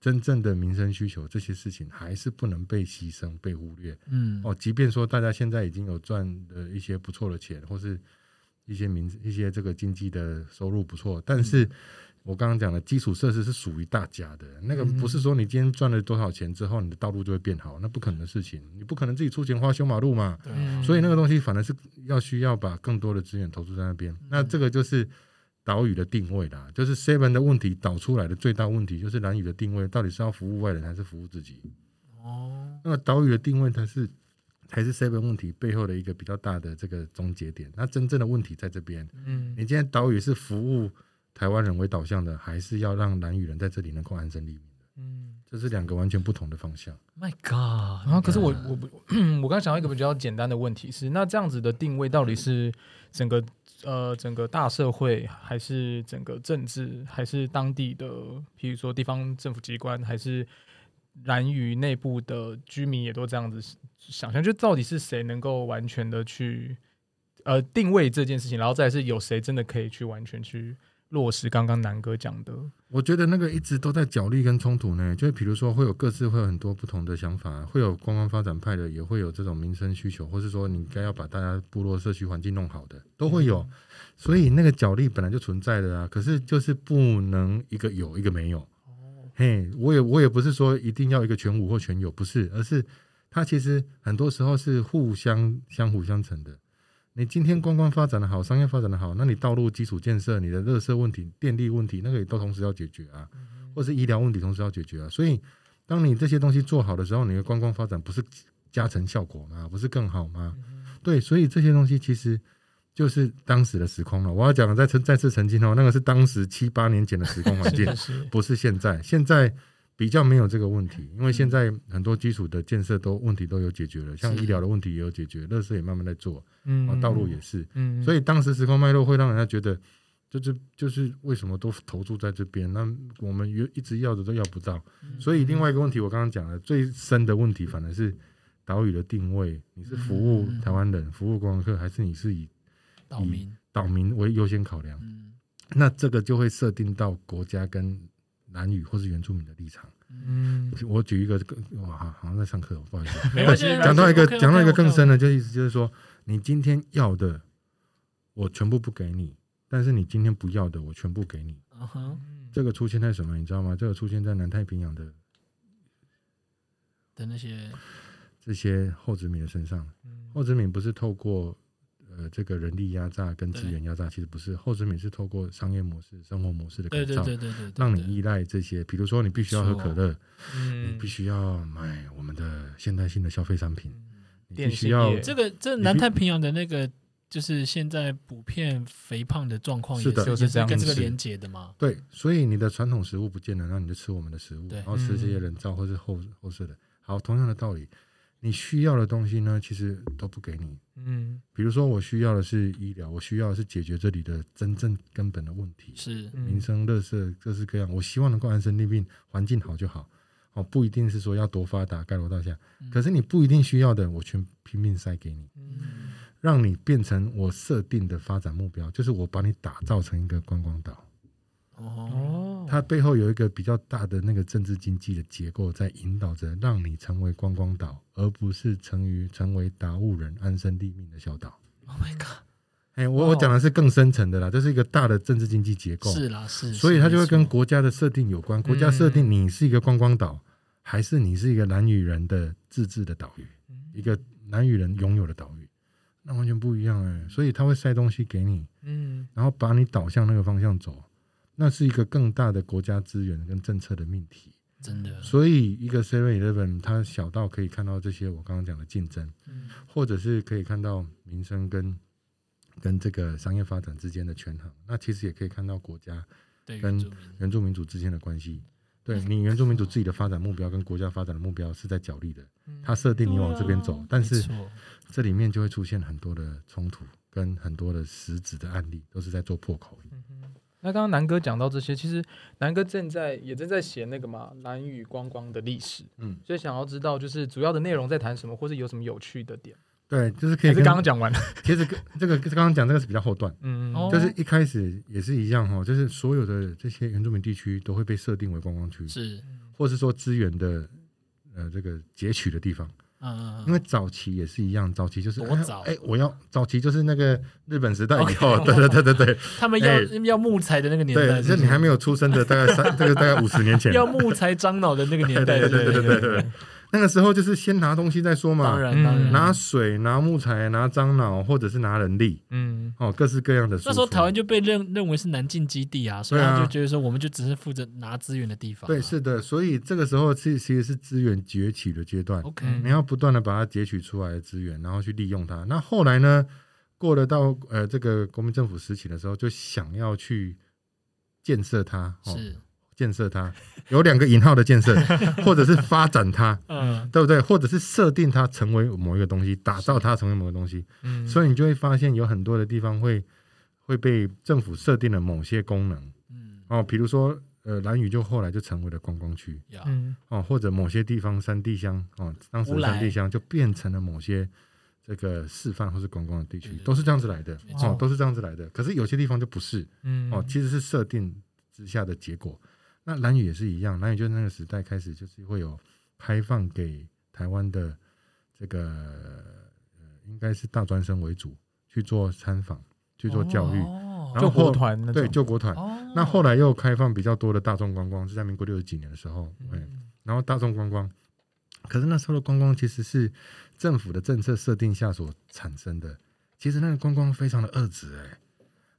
真正的民生需求这些事情还是不能被牺牲、被忽略。嗯，哦，即便说大家现在已经有赚的一些不错的钱，或是一些民一些这个经济的收入不错，但是我刚刚讲的基础设施是属于大家的，那个不是说你今天赚了多少钱之后，你的道路就会变好，那不可能的事情，你不可能自己出钱花修马路嘛。嗯所以那个东西反而是要需要把更多的资源投注在那边。那这个就是岛屿的定位啦，就是 Seven 的问题导出来的最大问题就是蓝屿的定位到底是要服务外人还是服务自己？哦，那么岛屿的定位才是才是 Seven 问题背后的一个比较大的这个终结点。那真正的问题在这边，嗯你今天岛屿是服务台湾人为导向的，还是要让蓝屿人在这里能够安身立命的？嗯。这是两个完全不同的方向。My God！然后，可是我我不，我刚想到一个比较简单的问题是，那这样子的定位到底是整个呃整个大社会，还是整个政治，还是当地的，譬如说地方政府机关，还是蓝屿内部的居民也都这样子想象？就到底是谁能够完全的去呃定位这件事情，然后再是有谁真的可以去完全去落实刚刚南哥讲的？我觉得那个一直都在角力跟冲突呢，就是比如说会有各自会有很多不同的想法，会有观光发展派的，也会有这种民生需求，或是说你应该要把大家部落社区环境弄好的，都会有。所以那个角力本来就存在的啊，可是就是不能一个有一个没有。嘿，我也我也不是说一定要一个全无或全有，不是，而是它其实很多时候是互相相辅相成的。你今天观光发展的好，商业发展的好，那你道路基础建设、你的热色问题、电力问题，那个也都同时要解决啊，或是医疗问题同时要解决啊。所以，当你这些东西做好的时候，你的观光发展不是加成效果吗？不是更好吗？对，所以这些东西其实就是当时的时空了。我要讲的再次再次澄清哦，那个是当时七八年前的时空环境，是是不是现在。现在比较没有这个问题，因为现在很多基础的建设都问题都有解决了，像是医疗的问题也有解决，乐视也慢慢在做，嗯啊，道路也是。嗯，所以当时时空脉络会让人家觉得，就是就是为什么都投注在这边？那我们有一直要的都要不到。所以另外一个问题，我刚刚讲了最深的问题，反而是岛屿的定位：你是服务嗯台湾人、服务观光客，还是你是以岛民，岛民为优先考量？嗯那这个就会设定到国家跟蓝屿或是原住民的立场。嗯我举一个更，哇，好好像在上课，不好意思。讲到一个讲到一个更深的，就意思就是说，你今天要的，我全部不给你，但是你今天不要的，我全部给你。嗯哼这个出现在什么？你知道吗？这个出现在南太平洋的的那些这些后殖民的身上。后殖民不是透过呃这个人力压榨跟资源压榨，其实不是，后殖民是透过商业模式、生活模式的改造，对对对，对对让你依赖这些。比如说，你必须要喝可乐，你嗯。必须要买我们的现代性的消费商品，你必须要这个这南太平洋的那个，就是现在普遍肥胖的状况，是的也就是这样跟这个连接的嘛。对，所以你的传统食物不见了，那你就吃我们的食物，然后吃这些人造或是后后设的。好，同样的道理，你需要的东西呢，其实都不给你。嗯比如说，我需要的是医疗，我需要的是解决这里的真正根本的问题，是，嗯民生、乐色各式各样。我希望能够安身立命，环境好就好。哦，不一定是说要多发达、盖楼大厦，嗯可是你不一定需要的，我全拼命塞给你，嗯让你变成我设定的发展目标，就是我把你打造成一个观光岛。哦，哦，它背后有一个比较大的那个政治经济的结构在引导着，让你成为观光岛，而不是成于成为达悟人安身立命的小岛。Oh my god！哎，我哦我讲的是更深层的啦，这是一个大的政治经济结构，是啦，是，所以它就会跟国家的设定有关。国家设定你是一个观光岛，还是你是一个蓝屿人的自治的岛屿，一个蓝屿人拥有的岛屿，那完全不一样哎。所以他会塞东西给你，嗯然后把你导向那个方向走，那是一个更大的国家资源跟政策的命题。真的，所以，一个 Seven Eleven 它小到可以看到这些我刚刚讲的竞争，嗯或者是可以看到民生跟跟这个商业发展之间的权衡。那其实也可以看到国家跟原住民，族之间的关系。对 你原住民族自己的发展目标跟国家发展的目标是在角力的，它设定你往这边走，但是这里面就会出现很多的冲突跟很多的实质的案例，都是在做破口。那刚刚南哥讲到这些，其实南哥正在也正在写那个嘛蓝屿观光的历史，嗯，所以想要知道就是主要的内容在谈什么，或是有什么有趣的点。对，就是可以还是跟刚刚讲完了，其实跟这个刚刚讲这个是比较后段，嗯，嗯就是一开始也是一样哈，就是所有的这些原住民地区都会被设定为观光区，是，或是说资源的呃这个截取的地方。嗯，因为早期也是一样，早期就是多早？哎，哎我要早期就是那个日本时代以后，对对对对对。他们要哎。要木材的那个年代，就你还没有出生的大概三这个大概五十年前，要木材樟脑的那个年代，对对对对对，那个时候就是先拿东西再说嘛，当然嗯当然，拿水、拿木材、拿樟脑，或者是拿人力，嗯，哦，各式各样的。那时候台湾就被认认为是南进基地啊，所以他就觉得说我们就只是负责拿资源的地方啊。对是的，所以这个时候是其实是资源崛起的阶段，OK，嗯。你要不断的把它截取出来的资源，然后去利用它。那后来呢，过了到呃这个国民政府时期的时候，就想要去建设它，哦，是，建设它，有两个引号的建设，或者是发展它，嗯，对不对？或者是设定它成为某一个东西，打造它成为某个东西。嗯，所以你就会发现有很多的地方会会被政府设定了某些功能。嗯，哦，比如说呃蓝屿就后来就成为了观光区，嗯。哦，或者某些地方山地乡哦，当时的乌来。山地乡就变成了某些这个示范或是观光的地区。都是这样子来的。哦，都是这样子来的。可是有些地方就不是。嗯。哦，其实是设定之下的结果。那兰屿也是一样，兰屿就是那个时代开始就是会有开放给台湾的这个呃，应该是大专生为主去做参访、去做教育，哦救国然后后团对救国团。哦那后来又开放比较多的大众观光，是在民国六十几年的时候，对，嗯然后大众观光，可是那时候的观光其实是政府的政策设定下所产生的，其实那个观光非常的恶质哎、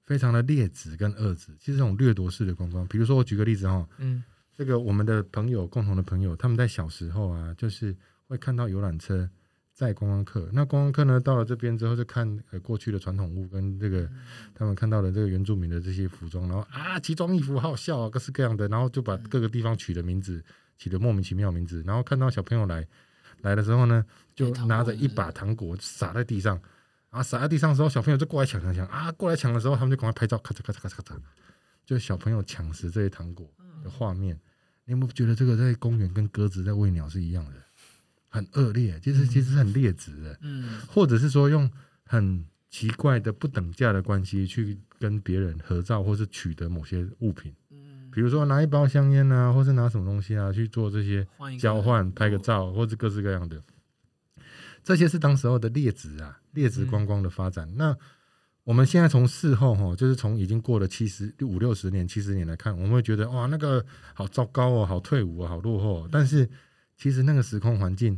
非常的劣质跟恶质，其实这种掠夺式的观光，比如说我举个例子哈，嗯这个我们的朋友共同的朋友，他们在小时候啊，就是会看到游览车载观光客，那观光客呢到了这边之后，就看呃过去的传统物跟这个他们看到的这个原住民的这些服装，然后啊奇装异服好好笑啊，各式各样的，然后就把各个地方取的名字起的莫名其妙的名字，然后看到小朋友来来的时候呢，就拿着一把糖果撒在地上。啊，撒在地上的时候，小朋友就过来抢抢抢啊！过来抢的时候，他们就赶快拍照，咔嚓咔嚓咔嚓咔嚓，就是小朋友抢食这些糖果的画面。你有没有觉得这个在公园跟鸽子在喂鸟是一样的，很恶劣？其实其实是很劣质的，嗯或者是说用很奇怪的不等价的关系去跟别人合照，或是取得某些物品，嗯，比如说拿一包香烟啊，或是拿什么东西啊去做这些交换、拍个照，或是各式各样的，这些是当时候的劣质啊，劣质观光的发展。那我们现在从事后哈，就是从已经过了七十五六十年、七十年来看，我们会觉得哇，那个好糟糕哦，好退伍哦，好落后哦。但是其实那个时空环境，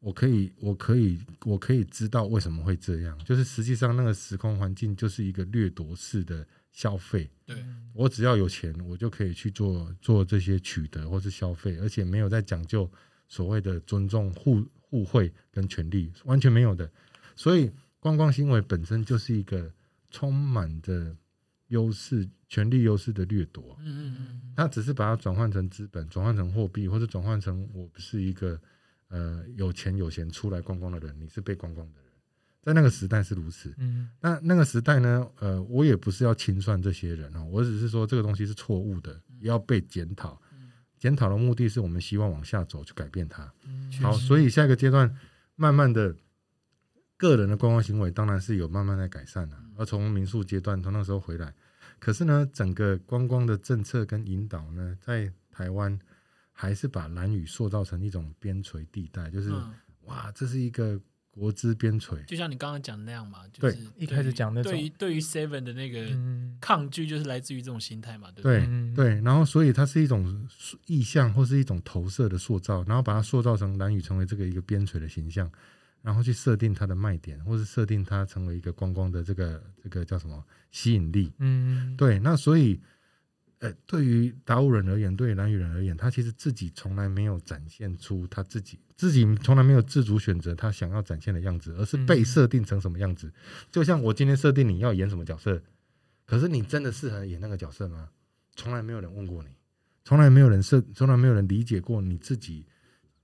我可以，我可以，我可以知道为什么会这样。就是实际上那个时空环境就是一个掠夺式的消费。对，我只要有钱，我就可以去做做这些取得或是消费，而且没有在讲究所谓的尊重互互惠跟权利，完全没有的。所以观光行为本身就是一个充满着优势、权力优势的掠夺。嗯嗯嗯它只是把它转换成资本，转换成货币，或者转换成我不是一个呃有钱有闲出来观光的人，你是被观光的人，在那个时代是如此。嗯那那个时代呢，呃，我也不是要清算这些人哦，我只是说这个东西是错误的，也要被检讨。检讨的目的是我们希望往下走，去改变它。嗯好，所以下一个阶段，慢慢的，个人的观光行为当然是有慢慢在改善了、而从民宿阶段从那时候回来，可是呢，整个观光的政策跟引导呢，在台湾还是把蓝屿塑造成一种边陲地带，就是、嗯，哇，这是一个国之边陲。就像你刚刚讲的那样嘛，就是一开始讲那种对于对于 Seven 的那个嗯抗拒，就是来自于这种心态嘛，对不对？对嗯对，然后所以它是一种意象或是一种投射的塑造，然后把它塑造成蓝宇成为这个一个边陲的形象，然后去设定它的卖点，或是设定它成为一个观光的这个这个叫什么吸引力。嗯对，那所以，呃，对于达悟人而言，对于蓝屿人而言，他其实自己从来没有展现出他自己，自己从来没有自主选择他想要展现的样子，而是被嗯设定成什么样子。就像我今天设定你要演什么角色，可是你真的适合演那个角色吗？从来没有人问过你，从来没有人设，从来没有人理解过你自己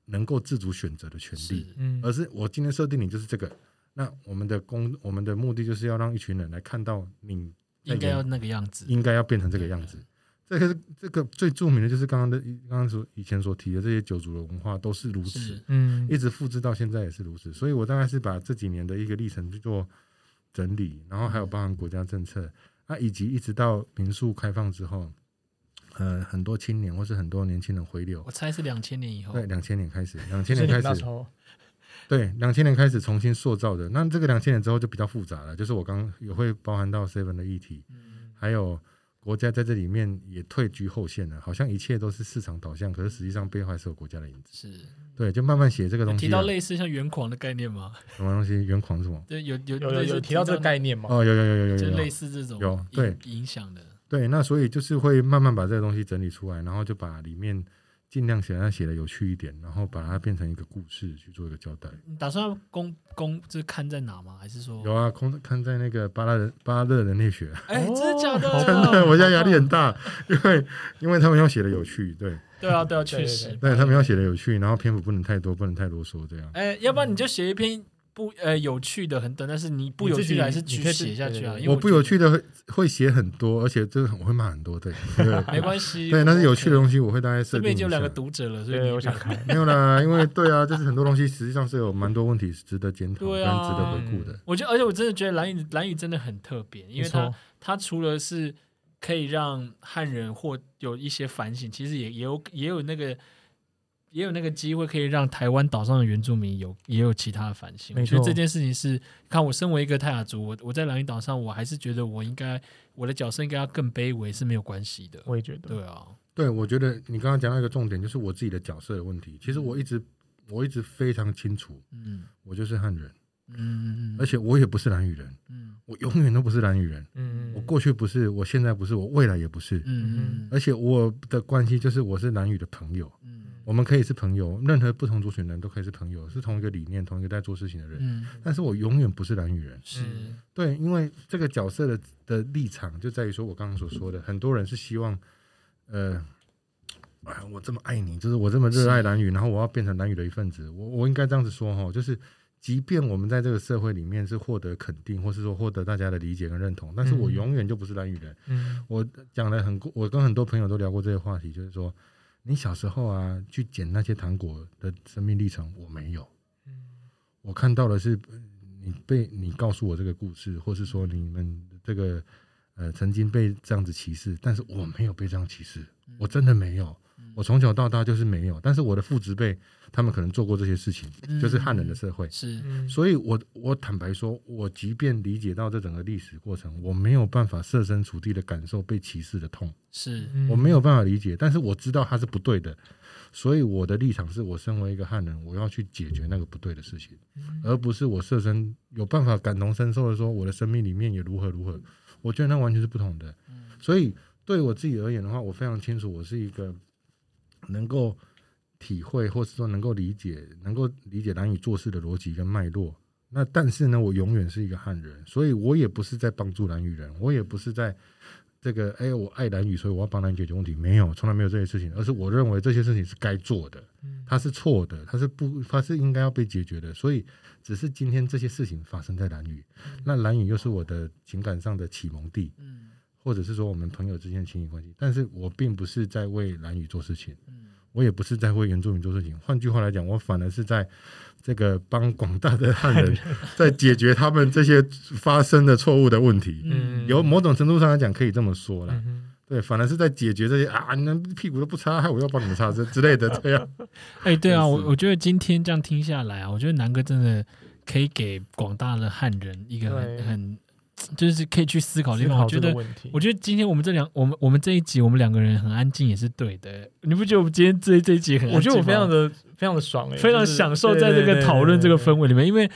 能够自主选择的权利。嗯而是我今天设定你就是这个，那我们的工，我们的目的就是要让一群人来看到你应该要那个样子。应该要变成这个样子。这个这个最著名的就是刚刚的刚刚所以前所提的这些九族的文化都是如此，嗯一直复制到现在也是如此。所以我大概是把这几年的一个历程去做整理，然后还有包含国家政策啊，以及一直到民宿开放之后，呃，很多青年或是很多年轻人回流我，猜是两千年以后。对，两千年开始，两千年开始，对，两千年开始重新塑造的。那这个两千年之后就比较复杂了，就是我刚刚也会包含到 seven 的议题，嗯，还有国家在这里面也退居后线了，好像一切都是市场导向，可是实际上背后还是有国家的影子。是。对，就慢慢写这个东西、啊。提到类似像圆狂的概念吗？什么东西？原狂是什么？对，有有有有有提到这个概念吗？哦，有有有有有有有就类。似这种影有对影响的。对，那所以就是会慢慢把这个东西整理出来，然后就把里面尽量写它写的有趣一点，然后把它变成一个故事去做一个交代。你打算要公公就是看在哪吗？还是说？有啊，空看在那个巴拉人巴勒人类学，哎，真的假的？哦真的，我现在压力很大，因为因为他们要写的有趣，对，对啊，对啊，对对确实。对他们要写的有趣，然后篇幅不能太多，不能太啰嗦，这样。哎，要不然你就写一篇不呃有趣的很短，但是你不有趣的还是继续写下去啊。我不有趣的会会写很多，而且这个我会骂很多，对，对 没关系。对，但是有趣的。东西，我会大概设定一这边已经有两个读者了，所以我想看。没有啦，因为对啊，就是很多东西实际上是有蛮多问题是值得检讨 跟值得回顾的。我觉得，而且我真的觉得蓝宇蓝宇真的很特别，因为他他除了是可以让汉人或有一些反省，其实也也有也有那个也有那个机会可以让台湾岛上的原住民有也有其他的反省。我觉得这件事情是，看我身为一个泰雅族，我我在蓝屿岛上，我还是觉得我应该我的角色应该要更卑微是没有关系的。我也觉得，对啊，对，我觉得你刚刚讲到一个重点，就是我自己的角色的问题。其实我一直我一直非常清楚，嗯。我就是汉人，嗯而且我也不是蓝屿人，嗯。我永远都不是蓝屿人。嗯，我过去不是，我现在不是，我未来也不是。嗯嗯而且我的关系就是我是蓝屿的朋友，嗯我们可以是朋友，任何不同族群的人都可以是朋友，是同一个理念、同一个在做事情的人。嗯，但是我永远不是蓝屿人。是。对，因为这个角色的的立场就在于说，我刚刚所说的，很多人是希望，呃，啊，我这么爱你，就是我这么热爱蓝屿，然后我要变成蓝屿的一份子，我我应该这样子说哈，就是，即便我们在这个社会里面是获得肯定，或是说获得大家的理解跟认同，但是我嗯。永远就不是蓝屿人。嗯。我讲了很，我跟很多朋友都聊过这个话题，就是说，你小时候啊，去捡那些糖果的生命历程，我没有。嗯我看到的是呃你被你告诉我这个故事，或是说你们这个呃曾经被这样子歧视，但是我没有被这样歧视，我真的没有。我从小到大就是没有，但是我的父执辈他们可能做过这些事情，就是汉人的社会。是嗯，所以我我坦白说，我即便理解到这整个历史过程，我没有办法设身处地的感受被歧视的痛，是嗯我没有办法理解，但是我知道它是不对的，所以我的立场是我身为一个汉人，我要去解决那个不对的事情，而不是我设身有办法感同身受的说我的生命里面也如何如何，我觉得那完全是不同的。所以对我自己而言的话，我非常清楚，我是一个能够体会或是说能够理解、能够理解蓝宇做事的逻辑跟脉络。那但是呢，我永远是一个汉人，所以我也不是在帮助蓝屿人，我也不是在这个哎、我爱蓝屿，所以我要帮蓝屿解决问题，没有，从来没有这些事情，而是我认为这些事情是该做的，它是错的，它是不，它是应该要被解决的，所以只是今天这些事情发生在蓝屿，那蓝屿又是我的情感上的启蒙地，嗯或者是说我们朋友之间的亲密关系，但是我并不是在为蓝宇做事情，嗯我也不是在为原住民做事情。换句话来讲，我反而是在这个帮广大的汉人 在解决他们这些发生的错误的问题。嗯有某种程度上来讲，可以这么说啦。嗯对，反而是在解决这些啊，你们屁股都不擦，害我要帮你们擦这之类的这 样。哎，对啊，我我觉得今天这样听下来啊，我觉得南哥真的可以给广大的汉人一个很很，就是可以去思考的地方。我觉得，我觉得今天我们这两，我们我们这一集，我们两个人很安静也是对的。你不觉得我们今天这这一集很安静吗？我觉得我非常的非常的爽哎，非常享受在这个讨论这个氛。围里面，因为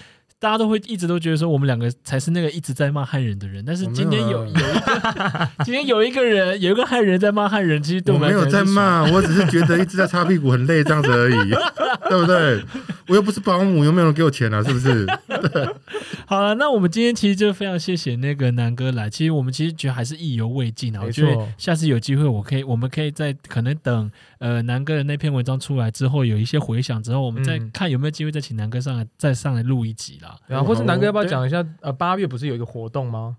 大家都会一直都觉得说我们两个才是那个一直在骂汉人的人，但是今天有有一个 今天有一个人有一个汉人在骂汉人，其实对我没有在骂，我只是觉得一直在擦屁股很累这样子而已，对不对？我又不是保姆，又没有人给我钱啊？是不是？对 好了，那我们今天其实就非常谢谢那个南哥来。其实我们其实觉得还是意犹未尽啊。我没觉得下次有机会，我可以，我们可以在可能等呃南哥的那篇文章出来之后，有一些回响之后，我们再嗯看有没有机会再请南哥上来，再上来录一集啦。然后或是南哥要不要讲一下？呃，八月不是有一个活动吗？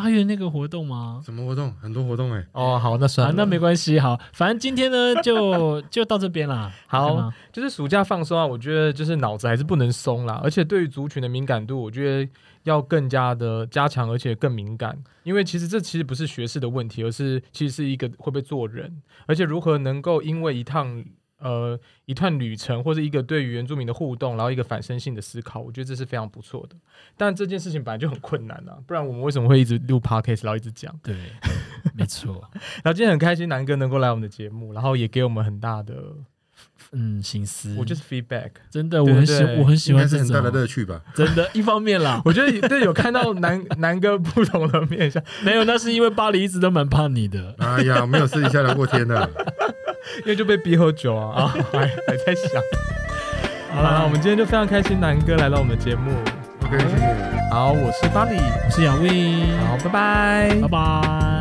八月那个活动吗？什么活动？很多活动哎、哦，好，那算了，，啊那没关系，好，反正今天呢就 就到这边啦。好就是暑假放松啊，我觉得就是脑子还是不能松啦，而且对于族群的敏感度，我觉得要更加的加强，而且更敏感，因为其实这其实不是学识的问题，而是其实是一个会不会做人，而且如何能够因为一趟呃一段旅程或者一个对于原住民的互动，然后一个反身性的思考，我觉得这是非常不错的。但这件事情本来就很困难啊，不然我们为什么会一直录 podcast，然后一直讲？对，没错，然后今天很开心南哥能够来我们的节目，然后也给我们很大的，嗯，心思，我就是 feedback。真的，我很喜，我很喜欢是很大的，乐趣吧？真的，一方面啦，我觉得对有看到南 南哥不同的面相，没有，那是因为巴黎一直都蛮怕你的。哎呀，没有私底下聊过天的。因为就被逼喝酒啊，啊，还还在想。好了，我们今天就非常开心，南哥来到我们的节目。OK，谢谢。好，我是巴里，我是杨威，好，拜拜拜拜。